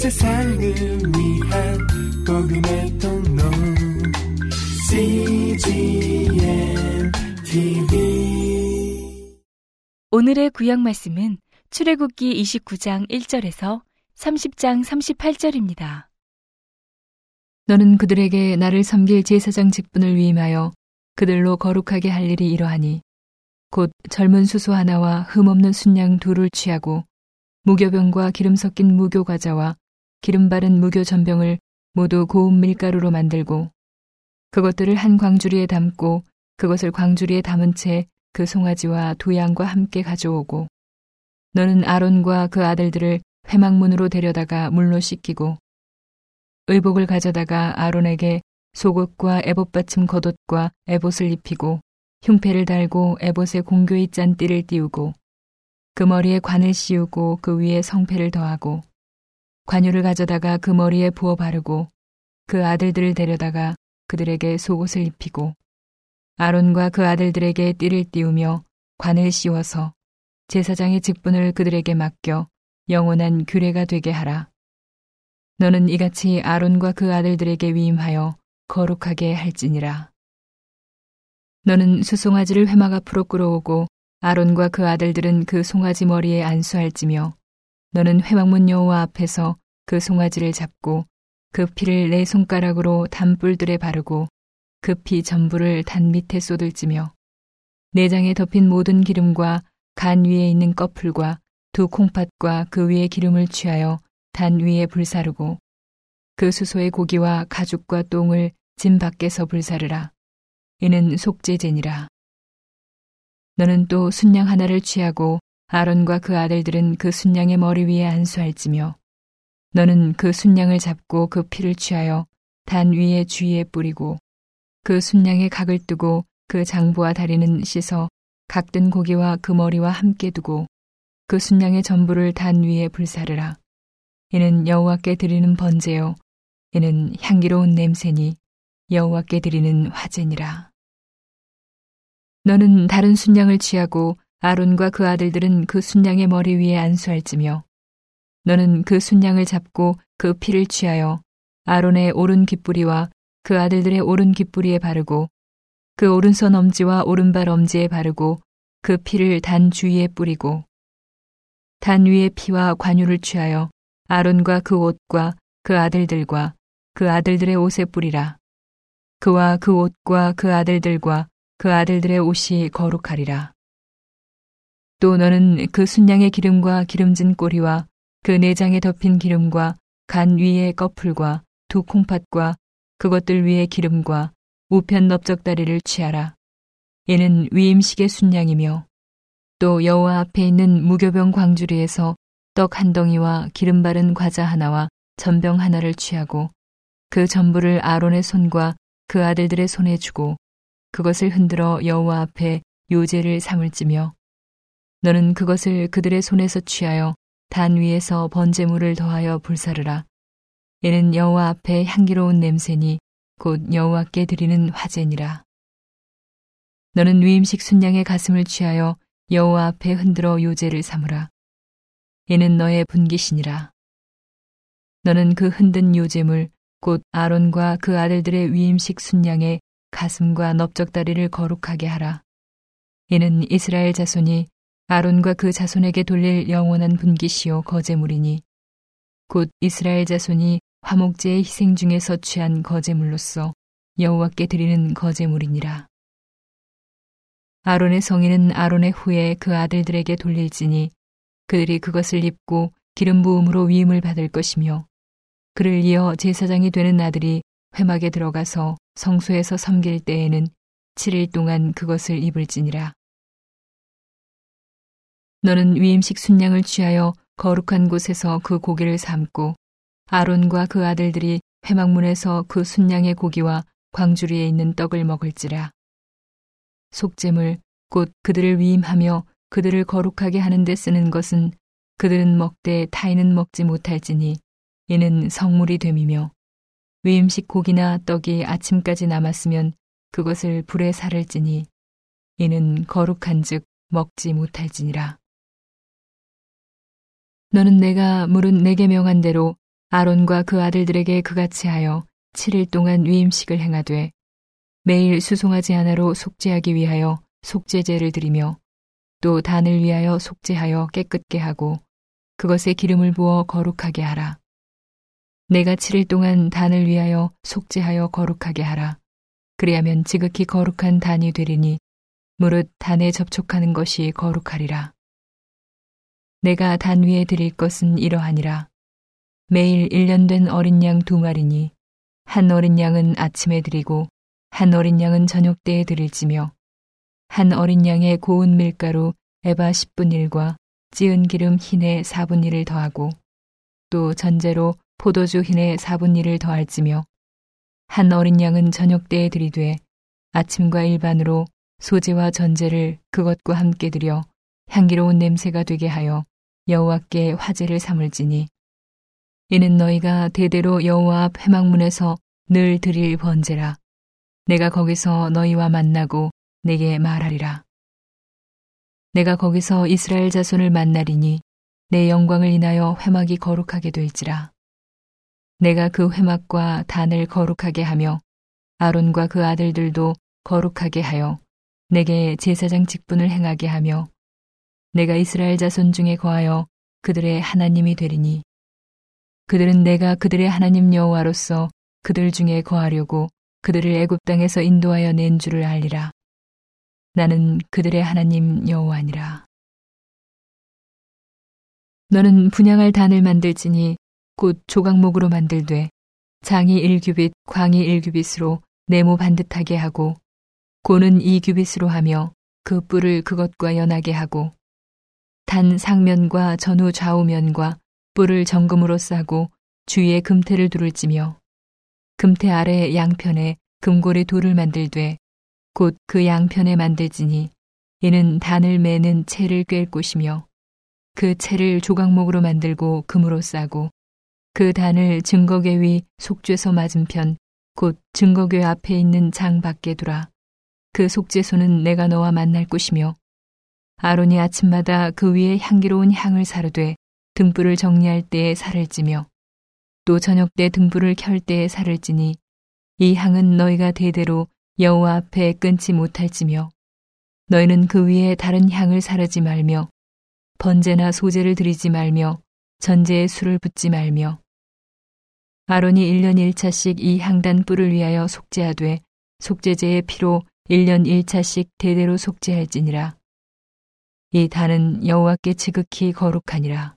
세상을 위한 복음의 통로 CGM TV 오늘의 구약 말씀은 출애굽기 29장 1절에서 30장 38절입니다. 너는 그들에게 나를 섬길 제사장 직분을 위임하여 그들로 거룩하게 할 일이 이러하니 곧 젊은 수소 하나와 흠없는 순양 둘을 취하고 무교병과 기름 섞인 무교 과자와 기름 바른 무교 전병을 모두 고운 밀가루로 만들고 그것들을 한 광주리에 담고 그것을 광주리에 담은 채 그 송아지와 두 양과 함께 가져오고 너는 아론과 그 아들들을 회막문으로 데려다가 물로 씻기고 의복을 가져다가 아론에게 속옷과 에봇 받침 겉옷과 에봇을 입히고 흉패를 달고 에봇에 공교히 짠 띠를 띄우고 그 머리에 관을 씌우고 그 위에 성패를 더하고 관유를 가져다가 그 머리에 부어 바르고 그 아들들을 데려다가 그들에게 속옷을 입히고 아론과 그 아들들에게 띠를 띄우며 관을 씌워서 제사장의 직분을 그들에게 맡겨 영원한 규례가 되게 하라. 너는 이같이 아론과 그 아들들에게 위임하여 거룩하게 할지니라. 너는 수송아지를 회막 앞으로 끌어오고 아론과 그 아들들은 그 송아지 머리에 안수할지며 너는 회막문 여호와 앞에서 그 송아지를 잡고 그 피를 내 손가락으로 단뿔들에 바르고 그 피 전부를 단 밑에 쏟을지며 내장에 덮인 모든 기름과 간 위에 있는 꺼풀과 두 콩팥과 그 위에 기름을 취하여 단 위에 불사르고 그 수소의 고기와 가죽과 똥을 짐 밖에서 불사르라. 이는 속죄제니라. 너는 또 순양 하나를 취하고 아론과 그 아들들은 그 순양의 머리 위에 안수할지며 너는 그 순양을 잡고 그 피를 취하여 단 위에 주위에 뿌리고 그 순양의 각을 뜨고 그 장부와 다리는 씻어 각든 고기와 그 머리와 함께 두고 그 순양의 전부를 단 위에 불사르라. 이는 여호와께 드리는 번제요 이는 향기로운 냄새니 여호와께 드리는 화제니라. 너는 다른 순양을 취하고 아론과 그 아들들은 그 순양의 머리 위에 안수할지며 너는 그 순양을 잡고 그 피를 취하여 아론의 오른 귓뿌리와 그 아들들의 오른 귓뿌리에 바르고 그 오른손 엄지와 오른발 엄지에 바르고 그 피를 단 주위에 뿌리고 단 위에 피와 관유를 취하여 아론과 그 옷과 그 아들들과 그 아들들의 옷에 뿌리라. 그와 그 옷과 그 아들들과 그 아들들의 옷이 거룩하리라. 또 너는 그 순양의 기름과 기름진 꼬리와 그 내장에 덮인 기름과 간 위의 꺼풀과 두 콩팥과 그것들 위에 기름과 우편 넓적다리를 취하라. 이는 위임식의 순양이며 또 여호와 앞에 있는 무교병 광주리에서 떡 한 덩이와 기름 바른 과자 하나와 전병 하나를 취하고 그 전부를 아론의 손과 그 아들들의 손에 주고 그것을 흔들어 여호와 앞에 요제를 삼을지며 너는 그것을 그들의 손에서 취하여 단 위에서 번제물을 더하여 불사르라. 이는 여호와 앞에 향기로운 냄새니 곧 여호와께 드리는 화제니라. 너는 위임식 순양의 가슴을 취하여 여호와 앞에 흔들어 요제를 삼으라. 이는 너의 분기신이라. 너는 그 흔든 요제물 곧 아론과 그 아들들의 위임식 순양의 가슴과 넓적다리를 거룩하게 하라. 이는 이스라엘 자손이 아론과 그 자손에게 돌릴 영원한 분기시요 거제물이니 곧 이스라엘 자손이 화목제의 희생 중에서 취한 거제물로서 여호와께 드리는 거제물이니라. 아론의 성인은 아론의 후에 그 아들들에게 돌릴지니 그들이 그것을 입고 기름 부음으로 위임을 받을 것이며 그를 이어 제사장이 되는 아들이 회막에 들어가서 성소에서 섬길 때에는 7일 동안 그것을 입을지니라. 너는 위임식 순양을 취하여 거룩한 곳에서 그 고기를 삶고 아론과 그 아들들이 회막문에서 그 순양의 고기와 광주리에 있는 떡을 먹을지라. 속죄물 곧 그들을 위임하며 그들을 거룩하게 하는 데 쓰는 것은 그들은 먹되 타인은 먹지 못할지니 이는 성물이 됨이며 위임식 고기나 떡이 아침까지 남았으면 그것을 불에 사를지니 이는 거룩한즉 먹지 못할지니라. 너는 내가 물은 내게 명한 대로 아론과 그 아들들에게 그같이 하여 7일 동안 위임식을 행하되 매일 수송아지 하나로 속죄하기 위하여 속죄제를 드리며 또 단을 위하여 속죄하여 깨끗게 하고 그것에 기름을 부어 거룩하게 하라. 내가 7일 동안 단을 위하여 속죄하여 거룩하게 하라. 그리하면 지극히 거룩한 단이 되리니 무릇 단에 접촉하는 것이 거룩하리라. 내가 단 위에 드릴 것은 이러하니라. 매일 1년 된 어린 양 두 마리니 한 어린 양은 아침에 드리고 한 어린 양은 저녁 때에 드릴지며 한 어린 양의 고운 밀가루 에바 10분 1과 찌은 기름 흰에 4분 1을 더하고 또 전제로 포도주 흰에 4분 1을 더할지며 한 어린 양은 저녁 때에 드리되 아침과 일반으로 소지와 전제를 그것과 함께 드려 향기로운 냄새가 되게 하여 여호와께 화제를 삼을지니 이는 너희가 대대로 여호와 앞 회막문에서 늘 드릴 번제라. 내가 거기서 너희와 만나고 내게 말하리라. 내가 거기서 이스라엘 자손을 만나리니 내 영광을 인하여 회막이 거룩하게 될지라. 내가 그 회막과 단을 거룩하게 하며 아론과 그 아들들도 거룩하게 하여 내게 제사장 직분을 행하게 하며 내가 이스라엘 자손 중에 거하여 그들의 하나님이 되리니 그들은 내가 그들의 하나님 여호와로서 그들 중에 거하려고 그들을 애굽 땅에서 인도하여 낸 줄을 알리라. 나는 그들의 하나님 여호와니라. 너는 분양할 단을 만들지니 곧 조각목으로 만들되 장이 1규빗, 광이 1규빗으로 네모 반듯하게 하고 고는 2규빗으로 하며 그 뿔을 그것과 연하게 하고 단 상면과 전후 좌우면과 뿔을 정금으로 싸고 주위에 금태를 두를 지며 금태 아래 양편에 금고리 돌을 만들되 곧 그 양편에 만들지니 이는 단을 매는 채를 꿰 곳이며 그 채를 조각목으로 만들고 금으로 싸고 그 단을 증거궤 위 속죄소 맞은편 곧 증거궤 앞에 있는 장 밖에 두라. 그 속죄소는 내가 너와 만날 곳이며 아론이 아침마다 그 위에 향기로운 향을 사르되 등불을 정리할 때에 살을 찌며 또 저녁 때 등불을 켤 때에 살을 찌니 이 향은 너희가 대대로 여호와 앞에 끊지 못할지며 너희는 그 위에 다른 향을 사르지 말며 번제나 소제를 드리지 말며 전제에 술을 붓지 말며 아론이 1년 1차씩 이 향단 뿔을 위하여 속죄하되 속죄제의 피로 1년 1차씩 대대로 속죄할지니라. 이 단은 여호와께 지극히 거룩하니라.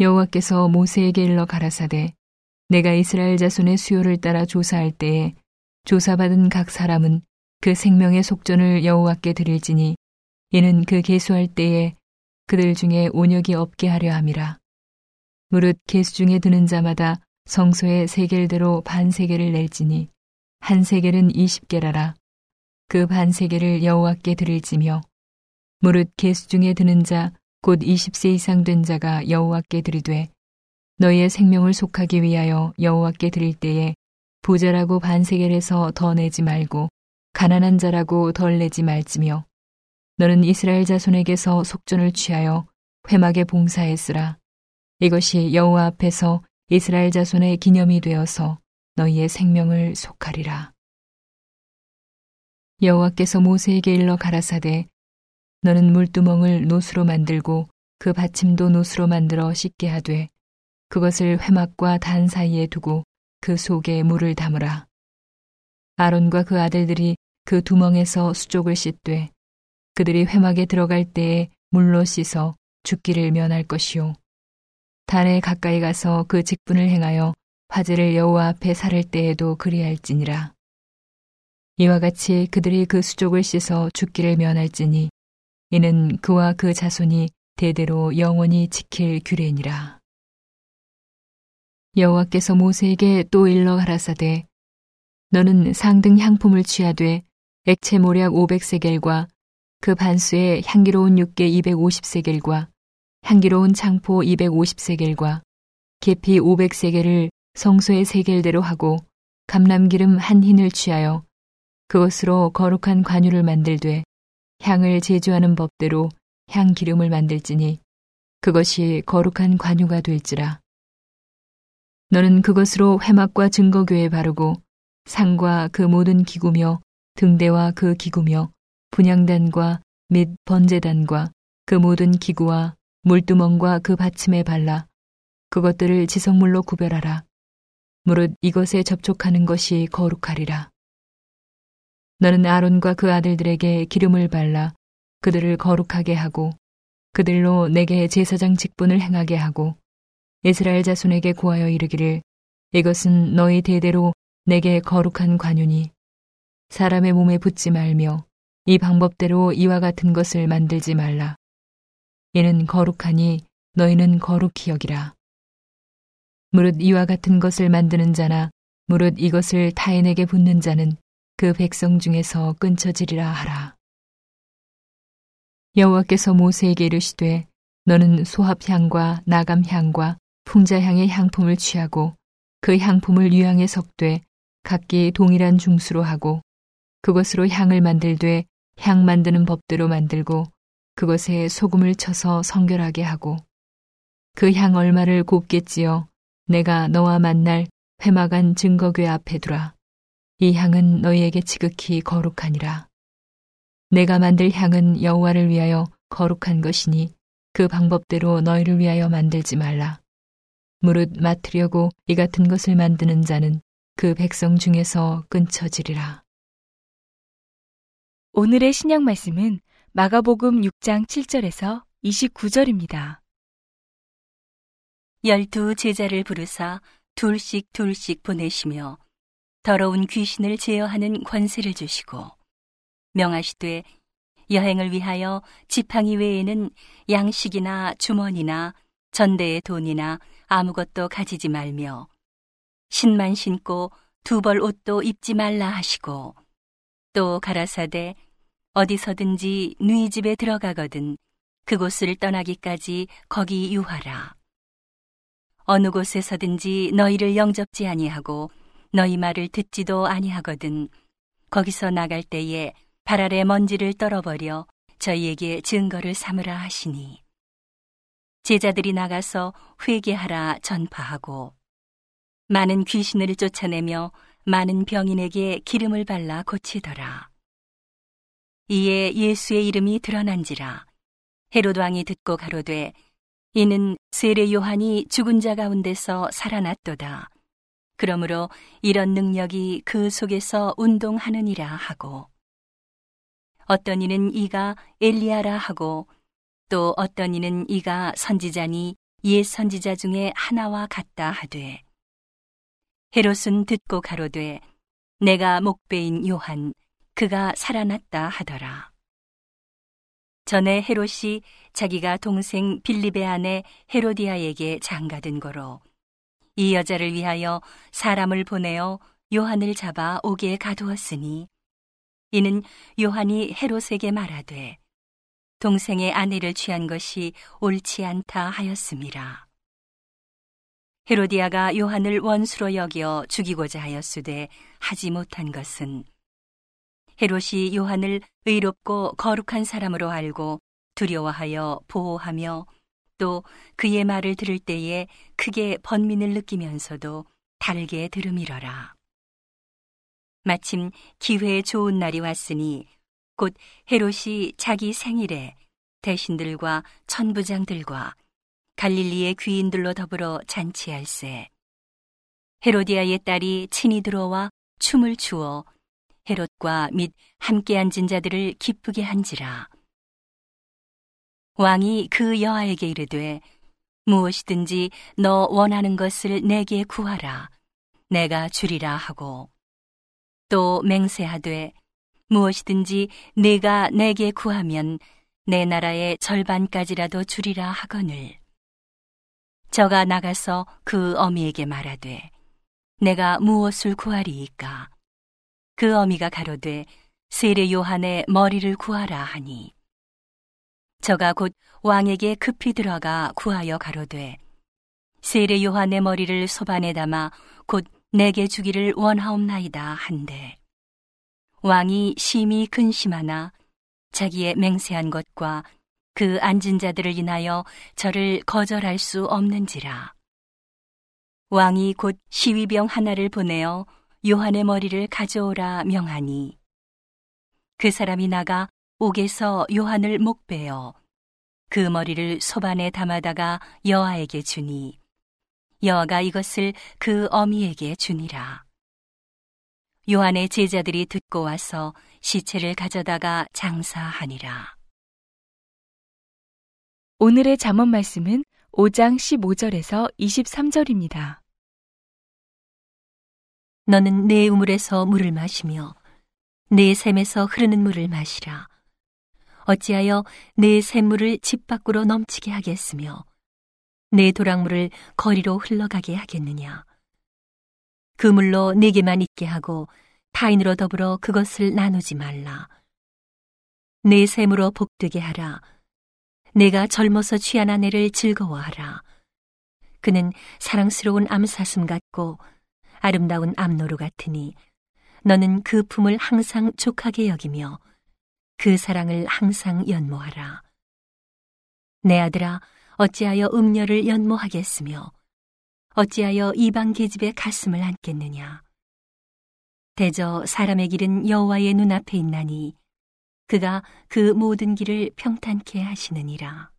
여호와께서 모세에게 일러 가라사대 내가 이스라엘 자손의 수요를 따라 조사할 때에 조사받은 각 사람은 그 생명의 속전을 여호와께 드릴지니 이는 그 계수할 때에 그들 중에 온역이 없게 하려 함이라. 무릇 계수 중에 드는 자마다 성소의 세겔대로 반 세겔을 낼지니 한 세겔은 20개라라. 그 반 세겔을 여호와께 드릴지며 무릇 계수 중에 드는 자 곧 20세 이상 된 자가 여호와께 드리되 너희의 생명을 속하기 위하여 여호와께 드릴 때에 부자라고 반세겔에서 더 내지 말고 가난한 자라고 덜 내지 말지며 너는 이스라엘 자손에게서 속전을 취하여 회막에 봉사했으라 이것이 여호와 앞에서 이스라엘 자손의 기념이 되어서 너희의 생명을 속하리라. 여호와께서 모세에게 일러 가라사대 너는 물두멍을 노수로 만들고 그 받침도 노수로 만들어 씻게 하되 그것을 회막과 단 사이에 두고 그 속에 물을 담으라. 아론과 그 아들들이 그 두멍에서 수족을 씻되 그들이 회막에 들어갈 때에 물로 씻어 죽기를 면할 것이요. 단에 가까이 가서 그 직분을 행하여 화제를 여호와 앞에 살을 때에도 그리할지니라. 이와 같이 그들이 그 수족을 씻어 죽기를 면할지니 이는 그와 그 자손이 대대로 영원히 지킬 규례니라. 여호와께서 모세에게 또 일러 가라사대 너는 상등 향품을 취하되 액체 모략 500세겔과 그 반수에 향기로운 육개 250세겔과 향기로운 창포 250세겔과 계피 500세겔을 성소의 세겔대로 하고 감람기름 한 흰을 취하여 그것으로 거룩한 관유를 만들되 향을 제조하는 법대로 향 기름을 만들지니 그것이 거룩한 관유가 될지라 너는 그것으로 회막과 증거교에 바르고 상과 그 모든 기구며 등대와 그 기구며 분양단과 및 번제단과 그 모든 기구와 물두멍과 그 받침에 발라 그것들을 지성물로 구별하라. 무릇 이것에 접촉하는 것이 거룩하리라. 너는 아론과 그 아들들에게 기름을 발라 그들을 거룩하게 하고 그들로 내게 제사장 직분을 행하게 하고 이스라엘 자손에게 고하여 이르기를 이것은 너희 대대로 내게 거룩한 관윤이 사람의 몸에 붙지 말며 이 방법대로 이와 같은 것을 만들지 말라. 이는 거룩하니 너희는 거룩히 여기라. 무릇 이와 같은 것을 만드는 자나 무릇 이것을 타인에게 붙는 자는 그 백성 중에서 끊쳐지리라 하라. 여호와께서 모세에게 이르시되 너는 소합향과 나감향과 풍자향의 향품을 취하고 그 향품을 유향에 섞되 각기 동일한 중수로 하고 그것으로 향을 만들되 향 만드는 법대로 만들고 그것에 소금을 쳐서 성결하게 하고 그 향 얼마를 곱게 찌어 내가 너와 만날 회막안 증거궤 앞에 두라. 이 향은 너희에게 지극히 거룩하니라. 내가 만들 향은 여호와를 위하여 거룩한 것이니 그 방법대로 너희를 위하여 만들지 말라. 무릇 맡으려고 이 같은 것을 만드는 자는 그 백성 중에서 끊쳐지리라. 오늘의 신약 말씀은 마가복음 6장 7절에서 29절입니다. 열두 제자를 부르사 둘씩 둘씩 보내시며 더러운 귀신을 제어하는 권세를 주시고 명하시되 여행을 위하여 지팡이 외에는 양식이나 주머니나 전대의 돈이나 아무것도 가지지 말며 신만 신고 두 벌 옷도 입지 말라 하시고 또 가라사대 어디서든지 누이 집에 들어가거든 그곳을 떠나기까지 거기 유하라. 어느 곳에서든지 너희를 영접지 아니하고 너희 말을 듣지도 아니하거든 거기서 나갈 때에 발 아래 먼지를 떨어버려 저희에게 증거를 삼으라 하시니 제자들이 나가서 회개하라 전파하고 많은 귀신을 쫓아내며 많은 병인에게 기름을 발라 고치더라. 이에 예수의 이름이 드러난지라 헤롯 왕이 듣고 가로되 이는 세례 요한이 죽은 자 가운데서 살아났도다. 그러므로 이런 능력이 그 속에서 운동하느니라 하고 어떤 이는 이가 엘리야라 하고 또 어떤 이는 이가 선지자니 옛 선지자 중에 하나와 같다 하되 헤롯은 듣고 가로되 내가 목배인 요한 그가 살아났다 하더라. 전에 헤롯이 자기가 동생 빌립의 아내 헤로디아에게 장가든 거로 이 여자를 위하여 사람을 보내어 요한을 잡아 옥에 가두었으니 이는 요한이 헤롯에게 말하되 동생의 아내를 취한 것이 옳지 않다 하였습니다. 헤로디아가 요한을 원수로 여겨 죽이고자 하였으되 하지 못한 것은 헤롯이 요한을 의롭고 거룩한 사람으로 알고 두려워하여 보호하며 또 그의 말을 들을 때에 크게 번민을 느끼면서도 달게 들음이러라. 마침 기회에 좋은 날이 왔으니 곧 헤롯이 자기 생일에 대신들과 천부장들과 갈릴리의 귀인들로 더불어 잔치할세. 헤로디아의 딸이 친히 들어와 춤을 추어 헤롯과 및 함께 앉은 자들을 기쁘게 한지라. 왕이 그 여아에게 이르되 무엇이든지 너 원하는 것을 내게 구하라. 내가 주리라 하고 또 맹세하되 무엇이든지 내가 내게 구하면 내 나라의 절반까지라도 주리라 하거늘. 저가 나가서 그 어미에게 말하되 내가 무엇을 구하리이까? 그 어미가 가로되 세례 요한의 머리를 구하라 하니 저가 곧 왕에게 급히 들어가 구하여 가로되 세례 요한의 머리를 소반에 담아 곧 내게 주기를 원하옵나이다 한데 왕이 심히 근심하나 자기의 맹세한 것과 그 앉은 자들을 인하여 저를 거절할 수 없는지라. 왕이 곧 시위병 하나를 보내어 요한의 머리를 가져오라 명하니 그 사람이 나가 옥에서 요한을 목베어 그 머리를 소반에 담아다가 여아에게 주니 여아가 이것을 그 어미에게 주니라 요한의 제자들이 듣고 와서 시체를 가져다가 장사하니라 오늘의 잠언 말씀은 5장 15절에서 23절입니다. 너는 내 우물에서 물을 마시며 내 샘에서 흐르는 물을 마시라. 어찌하여 내 샘물을 집 밖으로 넘치게 하겠으며 내 도랑물을 거리로 흘러가게 하겠느냐. 그 물로 내게만 있게 하고 타인으로 더불어 그것을 나누지 말라. 내 샘으로 복되게 하라. 내가 젊어서 취한 아내를 즐거워하라. 그는 사랑스러운 암사슴 같고 아름다운 암노루 같으니 너는 그 품을 항상 족하게 여기며 그 사랑을 항상 연모하라. 내 아들아, 어찌하여 음녀를 연모하겠으며 어찌하여 이방 계집의 가슴을 안겠느냐. 대저 사람의 길은 여호와의 눈앞에 있나니 그가 그 모든 길을 평탄케 하시느니라.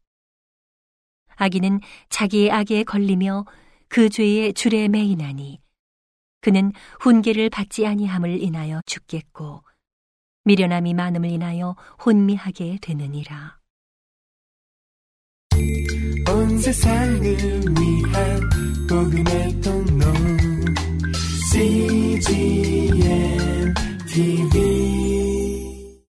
아기는 자기의 악에 걸리며 그 죄의 줄에 매이나니 그는 훈계를 받지 아니함을 인하여 죽겠고 미련함이 많음을 인하여 혼미하게 되느니라. 온 세상을 위한 복음의 통로 CGM TV